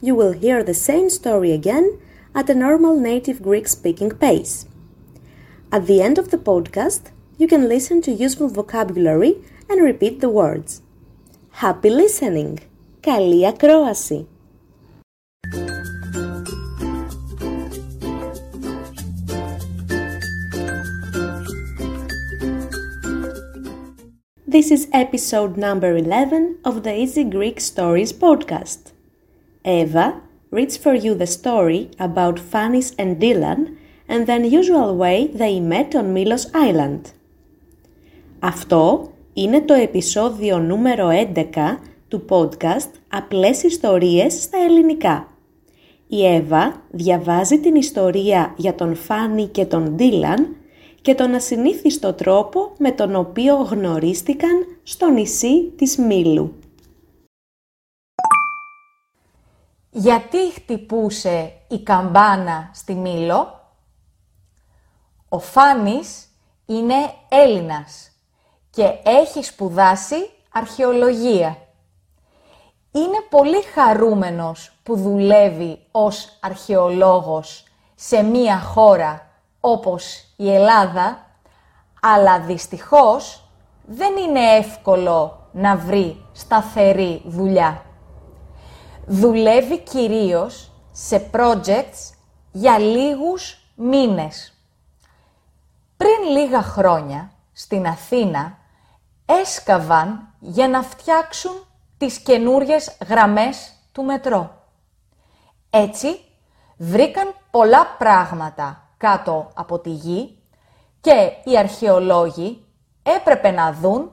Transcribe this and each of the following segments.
you will hear the same story again at a normal native Greek speaking pace. At the end of the podcast, you can listen to useful vocabulary and repeat the words. Happy listening! Καλή ακρόαση! This is episode number 11 of the Easy Greek Stories podcast. Eva reads for you the story about Fannis and Dylan and the unusual way they met on Milos Island. Αυτό είναι το επεισόδιο νούμερο 11 του podcast «Απλές ιστορίες στα ελληνικά». Η Εύα διαβάζει την ιστορία για τον Φάνη και τον Ντίλαν και τον ασυνήθιστο τρόπο με τον οποίο γνωρίστηκαν στο νησί της Μήλου. Γιατί χτυπούσε η καμπάνα στη Μήλο; Ο Φάνης είναι Έλληνας και έχει σπουδάσει αρχαιολογία. Είναι πολύ χαρούμενος που δουλεύει ως αρχαιολόγος σε μία χώρα όπως η Ελλάδα, αλλά δυστυχώς δεν είναι εύκολο να βρει σταθερή δουλειά. Δουλεύει κυρίως σε projects για λίγους μήνες. Πριν λίγα χρόνια, στην Αθήνα, έσκαβαν για να φτιάξουν τις καινούριες γραμμές του μετρό. Έτσι, βρήκαν πολλά πράγματα κάτω από τη γη και οι αρχαιολόγοι έπρεπε να δουν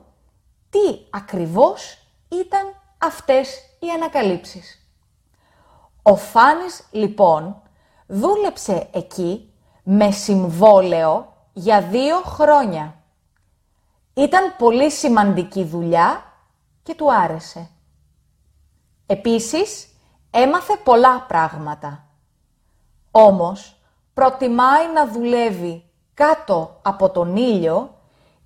τι ακριβώς ήταν αυτές οι ανακαλύψεις. Ο Φάνης λοιπόν δούλεψε εκεί με συμβόλαιο για δύο χρόνια. Ήταν πολύ σημαντική δουλειά και του άρεσε. Επίσης, έμαθε πολλά πράγματα. Όμως, προτιμάει να δουλεύει κάτω από τον ήλιο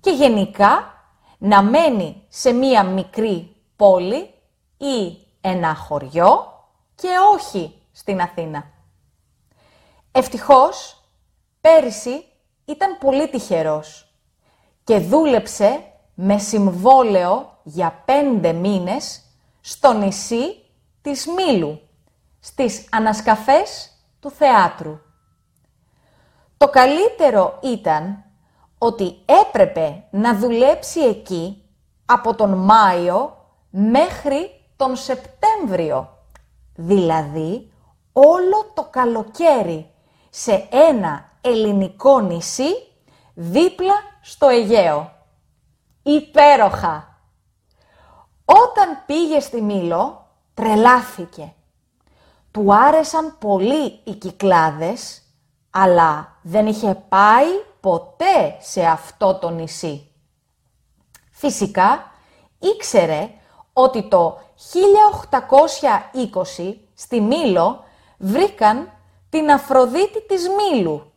και γενικά να μένει σε μία μικρή πόλη ή ένα χωριό και όχι στην Αθήνα. Ευτυχώς, πέρυσι ήταν πολύ τυχερός και δούλεψε με συμβόλαιο για πέντε μήνες στο νησί της Μήλου, στις ανασκαφές του θεάτρου. Το καλύτερο ήταν ότι έπρεπε να δουλέψει εκεί από τον Μάιο μέχρι τον Σεπτέμβριο. Δηλαδή όλο το καλοκαίρι σε ένα ελληνικό νησί δίπλα στο Αιγαίο. Υπέροχα! Όταν πήγε στη Μήλο, τρελάθηκε. Του άρεσαν πολύ οι κυκλάδες αλλά δεν είχε πάει ποτέ σε αυτό το νησί. Φυσικά, ήξερε ότι το 1820 στη Μήλο βρήκαν την Αφροδίτη της Μήλου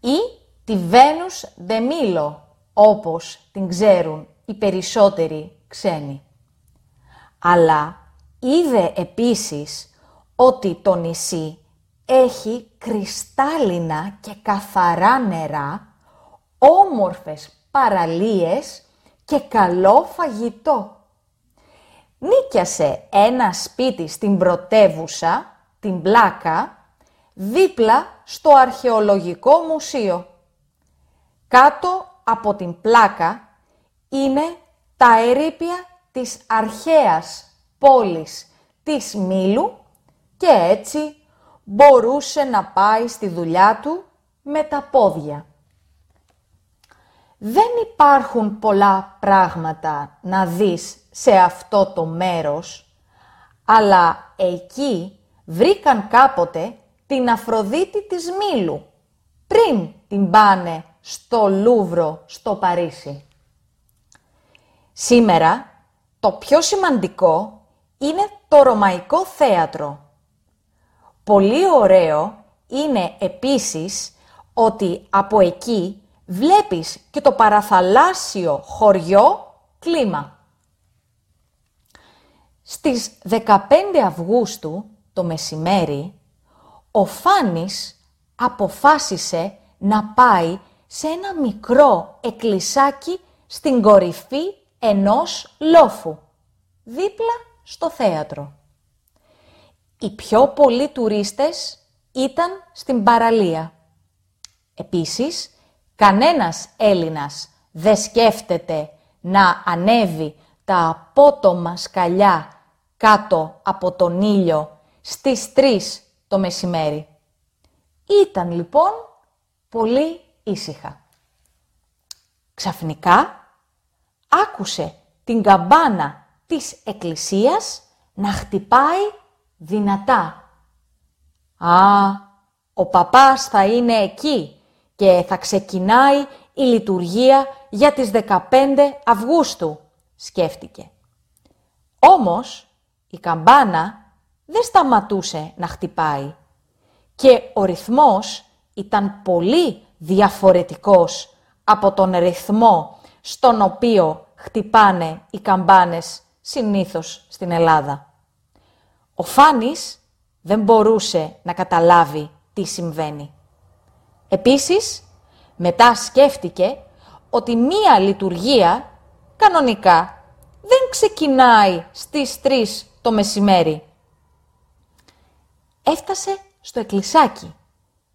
ή τη Βένους Δε Μήλο, όπως την ξέρουν οι περισσότεροι ξένοι. Αλλά είδε επίσης ότι το νησί έχει κρυστάλλινα και καθαρά νερά, όμορφες παραλίες και καλό φαγητό. Νίκιασε ένα σπίτι στην πρωτεύουσα, την Πλάκα, δίπλα στο Αρχαιολογικό Μουσείο. Κάτω από την Πλάκα είναι τα ερήπια της αρχαίας πόλης της Μήλου και έτσι μπορούσε να πάει στη δουλειά του με τα πόδια. Δεν υπάρχουν πολλά πράγματα να δεις σε αυτό το μέρος, αλλά εκεί βρήκαν κάποτε την Αφροδίτη της Μήλου, πριν την πάνε στο Λούβρο στο Παρίσι. Σήμερα το πιο σημαντικό είναι το Ρωμαϊκό Θέατρο. Πολύ ωραίο είναι επίσης ότι από εκεί βλέπεις και το παραθαλάσσιο χωριό κλίμα. Στις 15 Αυγούστου το μεσημέρι, ο Φάνης αποφάσισε να πάει σε ένα μικρό εκκλησάκι στην κορυφή ενός λόφου, δίπλα στο θέατρο. Οι πιο πολλοί τουρίστες ήταν στην παραλία. Επίσης, κανένας Έλληνας δεν σκέφτεται να ανέβει τα απότομα σκαλιά κάτω από τον ήλιο στις 3 το μεσημέρι. Ήταν λοιπόν πολύ ήσυχα. Ξαφνικά άκουσε την καμπάνα της εκκλησίας να χτυπάει δυνατά. «Α, ο παπάς θα είναι εκεί και θα ξεκινάει η λειτουργία για τις 15 Αυγούστου», σκέφτηκε. Όμως, η καμπάνα δεν σταματούσε να χτυπάει και ο ρυθμός ήταν πολύ διαφορετικός από τον ρυθμό στον οποίο χτυπάνε οι καμπάνες συνήθως στην Ελλάδα. Ο Φάνης δεν μπορούσε να καταλάβει τι συμβαίνει. Επίσης, μετά σκέφτηκε ότι μία λειτουργία κανονικά δεν ξεκινάει στις 3 το μεσημέρι. Έφτασε στο εκκλησάκι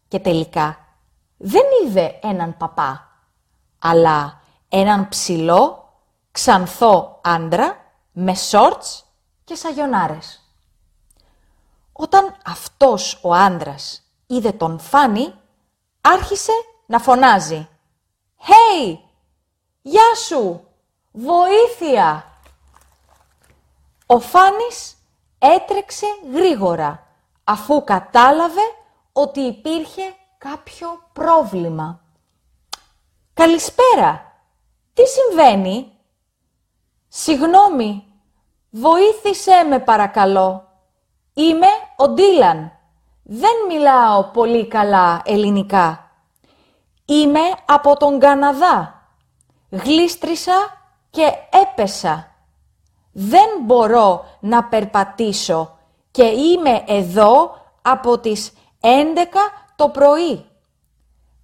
και τελικά δεν είδε έναν παπά, αλλά έναν ψηλό, ξανθό άντρα με σόρτς και σαγιονάρες. Όταν αυτός ο άντρας είδε τον Φάνη, άρχισε να φωνάζει «Hey! Γεια σου! Βοήθεια!» Ο Φάνης έτρεξε γρήγορα, αφού κατάλαβε ότι υπήρχε κάποιο πρόβλημα. «Καλησπέρα! Τι συμβαίνει» «Συγγνώμη, βοήθησέ με παρακαλώ. Είμαι ο Ντίλαν. Δεν μιλάω πολύ καλά ελληνικά. Είμαι από τον Καναδά. Γλίστρισα και έπεσα. Δεν μπορώ να περπατήσω και είμαι εδώ από τις 11 το πρωί.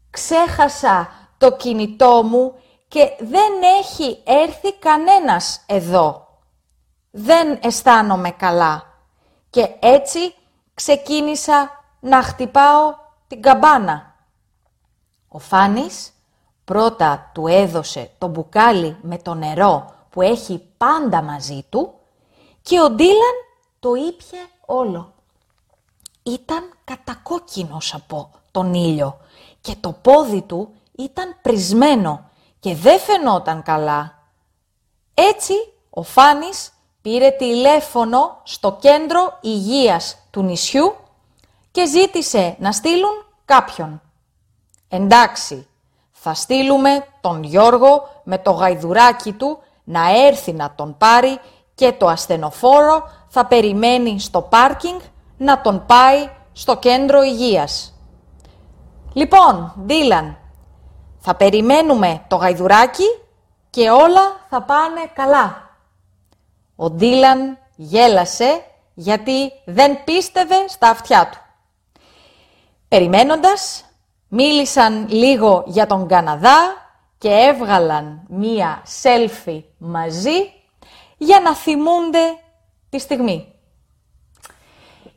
Ξέχασα το κινητό μου και δεν έχει έρθει κανένας εδώ. Δεν αισθάνομαι καλά και έτσι ξεκίνησα να χτυπάω την καμπάνα. Ο Φάνης πρώτα του έδωσε το μπουκάλι με το νερό που έχει πάντα μαζί του και ο Ντίλαν το ήπια όλο. Ήταν κατακόκκινος από τον ήλιο και το πόδι του ήταν πρισμένο και δεν φαινόταν καλά. Έτσι ο Φάνης πήρε τηλέφωνο στο κέντρο υγείας του νησιού και ζήτησε να στείλουν κάποιον. Εντάξει, θα στείλουμε τον Γιώργο με το γαϊδουράκι του να έρθει να τον πάρει και το ασθενοφόρο θα περιμένει στο πάρκινγκ να τον πάει στο κέντρο υγείας. Λοιπόν, Ντίλαν, θα περιμένουμε το γαϊδουράκι και όλα θα πάνε καλά. Ο Ντίλαν γέλασε γιατί δεν πίστευε στα αυτιά του. Περιμένοντας, μίλησαν λίγο για τον Καναδά και έβγαλαν μία selfie μαζί για να θυμούνται τη στιγμή.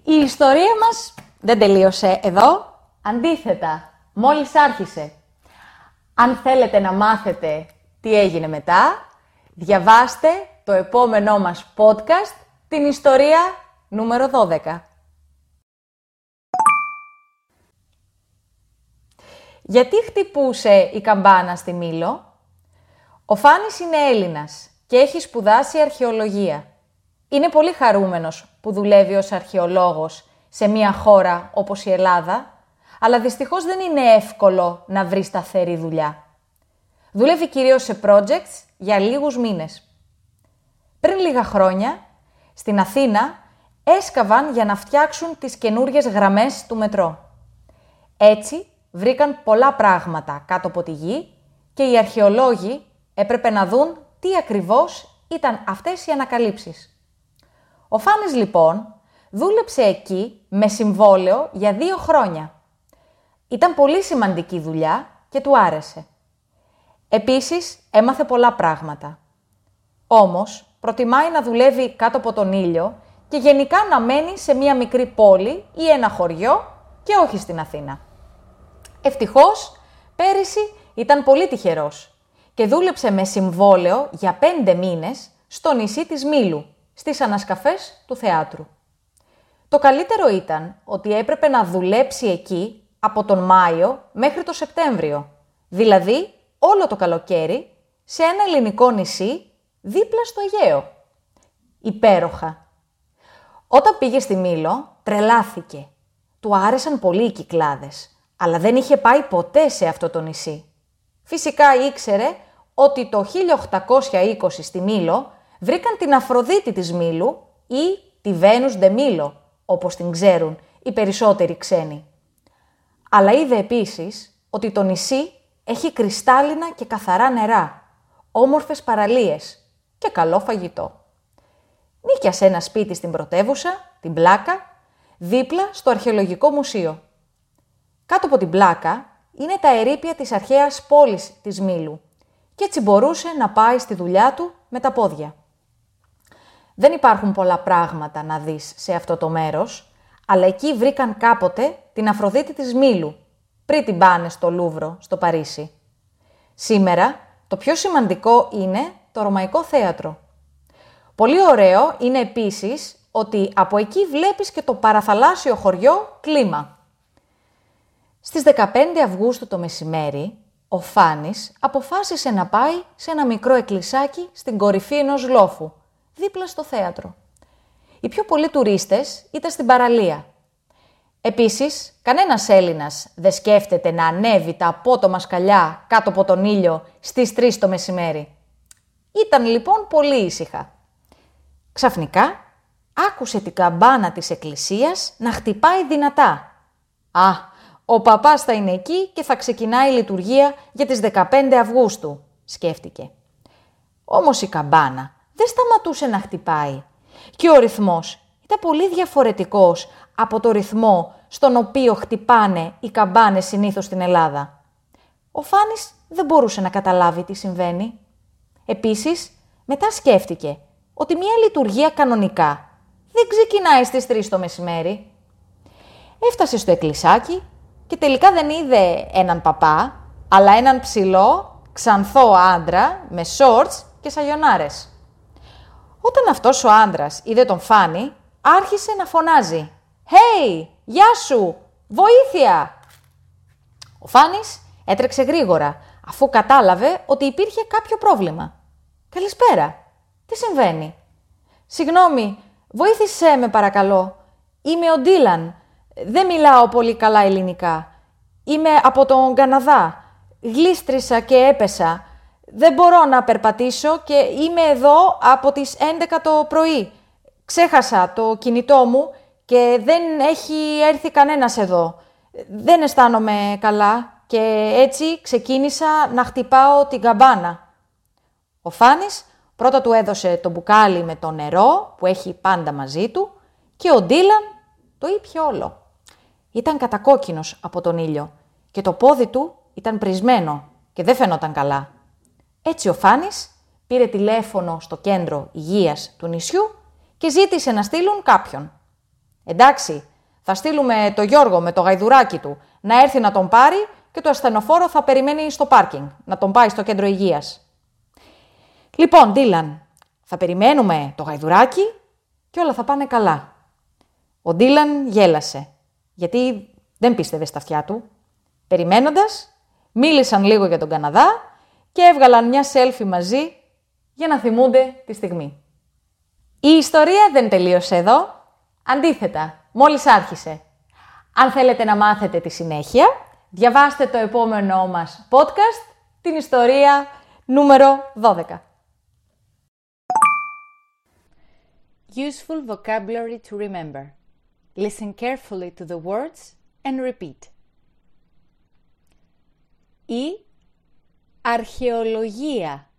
Η ιστορία μας δεν τελείωσε εδώ, αντίθετα, μόλις άρχισε. Αν θέλετε να μάθετε τι έγινε μετά, διαβάστε το επόμενό μας podcast, την ιστορία νούμερο 12. Γιατί χτυπούσε η καμπάνα στη Μήλο; Ο Φάνης είναι Έλληνας και έχει σπουδάσει αρχαιολογία. Είναι πολύ χαρούμενος που δουλεύει ως αρχαιολόγος σε μια χώρα όπως η Ελλάδα, αλλά δυστυχώς δεν είναι εύκολο να βρει σταθερή δουλειά. Δουλεύει κυρίως σε projects για λίγους μήνες. Πριν λίγα χρόνια, στην Αθήνα έσκαβαν για να φτιάξουν τις καινούργιες γραμμές του μετρό. Έτσι, βρήκαν πολλά πράγματα κάτω από τη γη και οι αρχαιολόγοι έπρεπε να δουν τι ακριβώς ήταν αυτές οι ανακαλύψεις. Ο Φάνης λοιπόν δούλεψε εκεί με συμβόλαιο για δύο χρόνια. Ήταν πολύ σημαντική δουλειά και του άρεσε. Επίσης έμαθε πολλά πράγματα. Όμως προτιμάει να δουλεύει κάτω από τον ήλιο και γενικά να μένει σε μία μικρή πόλη ή ένα χωριό και όχι στην Αθήνα. Ευτυχώς, πέρυσι ήταν πολύ τυχερός και δούλεψε με συμβόλαιο για πέντε μήνες στο νησί της Μήλου, στις ανασκαφές του θεάτρου. Το καλύτερο ήταν ότι έπρεπε να δουλέψει εκεί από τον Μάιο μέχρι το Σεπτέμβριο, δηλαδή όλο το καλοκαίρι σε ένα ελληνικό νησί δίπλα στο Αιγαίο. Υπέροχα. Όταν πήγε στη Μήλο, τρελάθηκε. Του άρεσαν πολύ οι κυκλάδες, αλλά δεν είχε πάει ποτέ σε αυτό το νησί. Φυσικά ήξερε ότι το 1820 στη Μήλο βρήκαν την Αφροδίτη της Μήλου ή τη Βένους Ντε Μήλο, όπως την ξέρουν οι περισσότεροι ξένοι. Αλλά είδε επίσης ότι το νησί έχει κρυστάλλινα και καθαρά νερά, όμορφες παραλίες και καλό φαγητό. Νίκιασε ένα σπίτι στην πρωτεύουσα, την Πλάκα, δίπλα στο Αρχαιολογικό Μουσείο. Κάτω από την Πλάκα είναι τα ερήπια της αρχαίας πόλης της Μήλου και έτσι μπορούσε να πάει στη δουλειά του με τα πόδια. Δεν υπάρχουν πολλά πράγματα να δεις σε αυτό το μέρος, αλλά εκεί βρήκαν κάποτε την Αφροδίτη της Μήλου, πριν την πάνε στο Λούβρο, στο Παρίσι. Σήμερα, το πιο σημαντικό είναι το Ρωμαϊκό Θέατρο. Πολύ ωραίο είναι επίσης ότι από εκεί βλέπεις και το παραθαλάσσιο χωριό Κλίμα. Στις 15 Αυγούστου το μεσημέρι, ο Φάνης αποφάσισε να πάει σε ένα μικρό εκκλησάκι στην κορυφή ενός λόφου, δίπλα στο θέατρο. Οι πιο πολλοί τουρίστες ήταν στην παραλία. Επίσης, κανένας Έλληνας δεν σκέφτεται να ανέβει τα απότομα σκαλιά κάτω από τον ήλιο στις 3 το μεσημέρι. Ήταν λοιπόν πολύ ήσυχα. Ξαφνικά άκουσε την καμπάνα της εκκλησίας να χτυπάει δυνατά. «Α, ο παπάς θα είναι εκεί και θα ξεκινάει η λειτουργία για τις 15 Αυγούστου», σκέφτηκε. Όμως η καμπάνα δεν σταματούσε να χτυπάει και ο ρυθμός ήταν πολύ διαφορετικός από το ρυθμό στον οποίο χτυπάνε οι καμπάνες συνήθως στην Ελλάδα. Ο Φάνης δεν μπορούσε να καταλάβει τι συμβαίνει. Επίσης, μετά σκέφτηκε ότι μια λειτουργία κανονικά δεν ξεκινάει στις 3 το μεσημέρι. Έφτασε στο εκκλησάκι και τελικά δεν είδε έναν παπά, αλλά έναν ψηλό, ξανθό άντρα με σόρτς και σαγιονάρες. Όταν αυτός ο άντρας είδε τον Φάνη, άρχισε να φωνάζει «Hey, γεια σου, βοήθεια!» Ο Φάνης έτρεξε γρήγορα, αφού κατάλαβε ότι υπήρχε κάποιο πρόβλημα. «Καλησπέρα, τι συμβαίνει» «Συγγνώμη, βοήθησέ με παρακαλώ. Είμαι ο Ντίλαν. Δεν μιλάω πολύ καλά ελληνικά. Είμαι από τον Καναδά. Γλίστρισα και έπεσα. Δεν μπορώ να περπατήσω και είμαι εδώ από τις 11 το πρωί. Ξέχασα το κινητό μου και δεν έχει έρθει κανένας εδώ. Δεν αισθάνομαι καλά και έτσι ξεκίνησα να χτυπάω την καμπάνα. Ο Φάνης πρώτα του έδωσε το μπουκάλι με το νερό που έχει πάντα μαζί του και ο Ντίλαν το ήπια όλο. Ήταν κατακόκκινος από τον ήλιο και το πόδι του ήταν πρισμένο και δεν φαινόταν καλά. Έτσι ο Φάνης πήρε τηλέφωνο στο κέντρο υγείας του νησιού και ζήτησε να στείλουν κάποιον. Εντάξει, θα στείλουμε το Γιώργο με το γαϊδουράκι του να έρθει να τον πάρει και το ασθενοφόρο θα περιμένει στο πάρκινγκ, να τον πάει στο κέντρο υγείας. Λοιπόν, Ντίλαν, θα περιμένουμε το γαϊδουράκι και όλα θα πάνε καλά. Ο Ντίλαν γέλασε, γιατί δεν πίστευε στα αυτιά του. Περιμένοντας, μίλησαν λίγο για τον Καναδά και έβγαλαν μια σέλφι μαζί για να θυμούνται τη στιγμή. Η ιστορία δεν τελείωσε εδώ. Αντίθετα, μόλις άρχισε. Αν θέλετε να μάθετε τη συνέχεια, διαβάστε το επόμενό μας podcast, την ιστορία νούμερο 12. Useful vocabulary to remember. Listen carefully to the words and repeat. Η αρχαιολογία.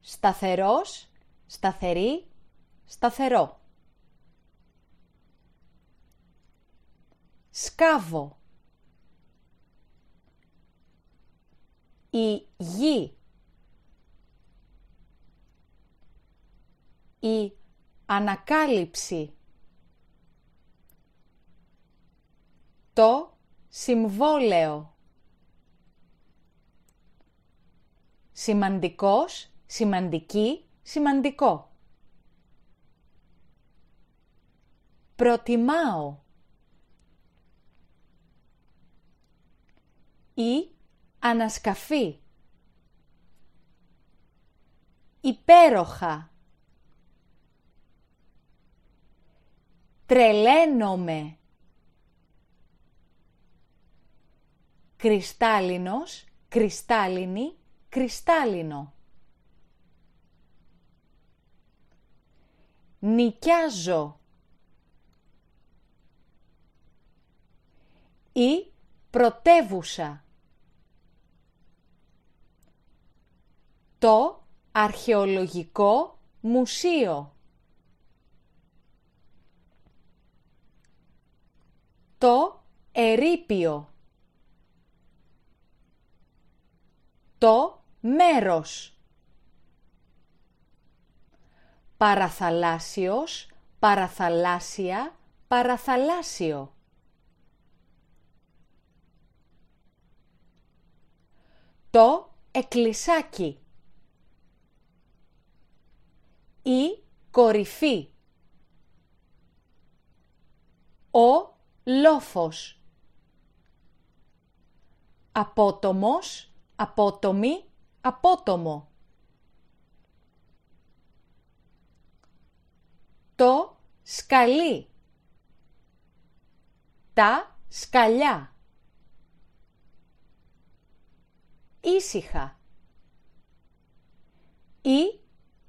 Σταθερός, σταθερή, σταθερό. Σκάβο. Η γη. Η ανακάλυψη. Το συμβόλαιο. Σημαντικός, σημαντική, σημαντικό. Προτιμάω. Ή ανασκαφή. Υπέροχα. Τρελαίνομαι. Κρυστάλλινος, κρυστάλλινη, κρυστάλλινο. Νοικιάζω. Ή πρωτεύουσα. Το αρχαιολογικό μουσείο. Το ερείπιο. Το μέρος. Παραθαλάσσιος, παραθαλάσσια, παραθαλάσσιο. Το εκκλησάκι. Η κορυφή. Ο λόφος. Απότομος, απότομη, απότομο. Το σκαλί. Τα σκαλιά. Ήσυχα. Η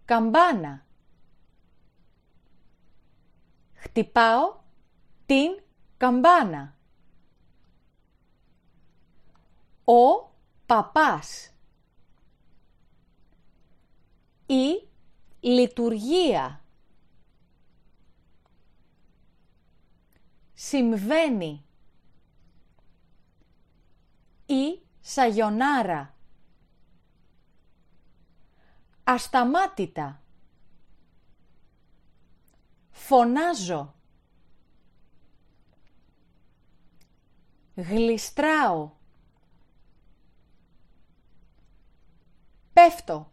καμπάνα. Χτυπάω την καμπάνα. Ο παπάς. Η λειτουργία. Συμβαίνει. Η σαγιονάρα. Ασταμάτητα. Φωνάζω. Γλιστράω. Πέφτω.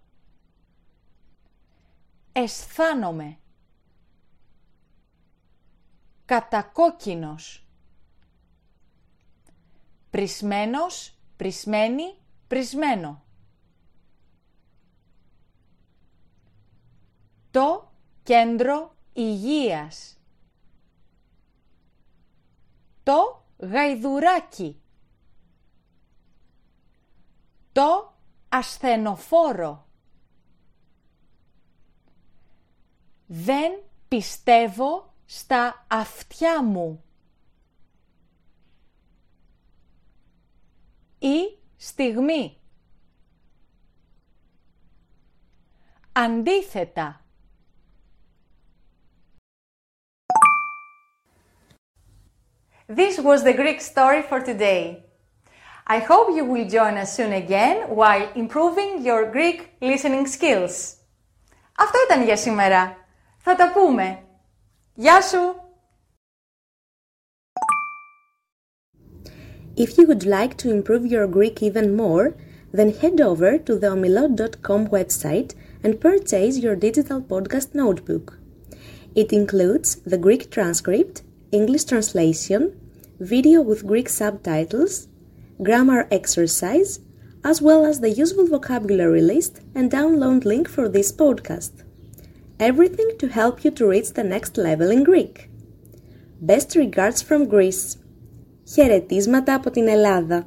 Αισθάνομαι. Κατακόκκινος. Πρισμένος, πρισμένη, πρισμένο. Το κέντρο υγείας. Το γαϊδουράκι. Το ασθενοφόρο. Δεν πιστεύω στα αυτιά μου. Η στιγμή. Αντίθετα. This was the Greek story for today. I hope you will join us soon again while improving your Greek listening skills. Αυτό ήταν για σήμερα. Θα τα πούμε. Γεια σου! If you would like to improve your Greek even more, then head over to the omilot.com website and purchase your digital podcast notebook. It includes the Greek transcript, English translation, video with Greek subtitles, grammar exercise, as well as the useful vocabulary list and download link for this podcast. everything to help you to reach the next level in Greek. Best regards from Greece. Χαιρετίσματα από την Ελλάδα.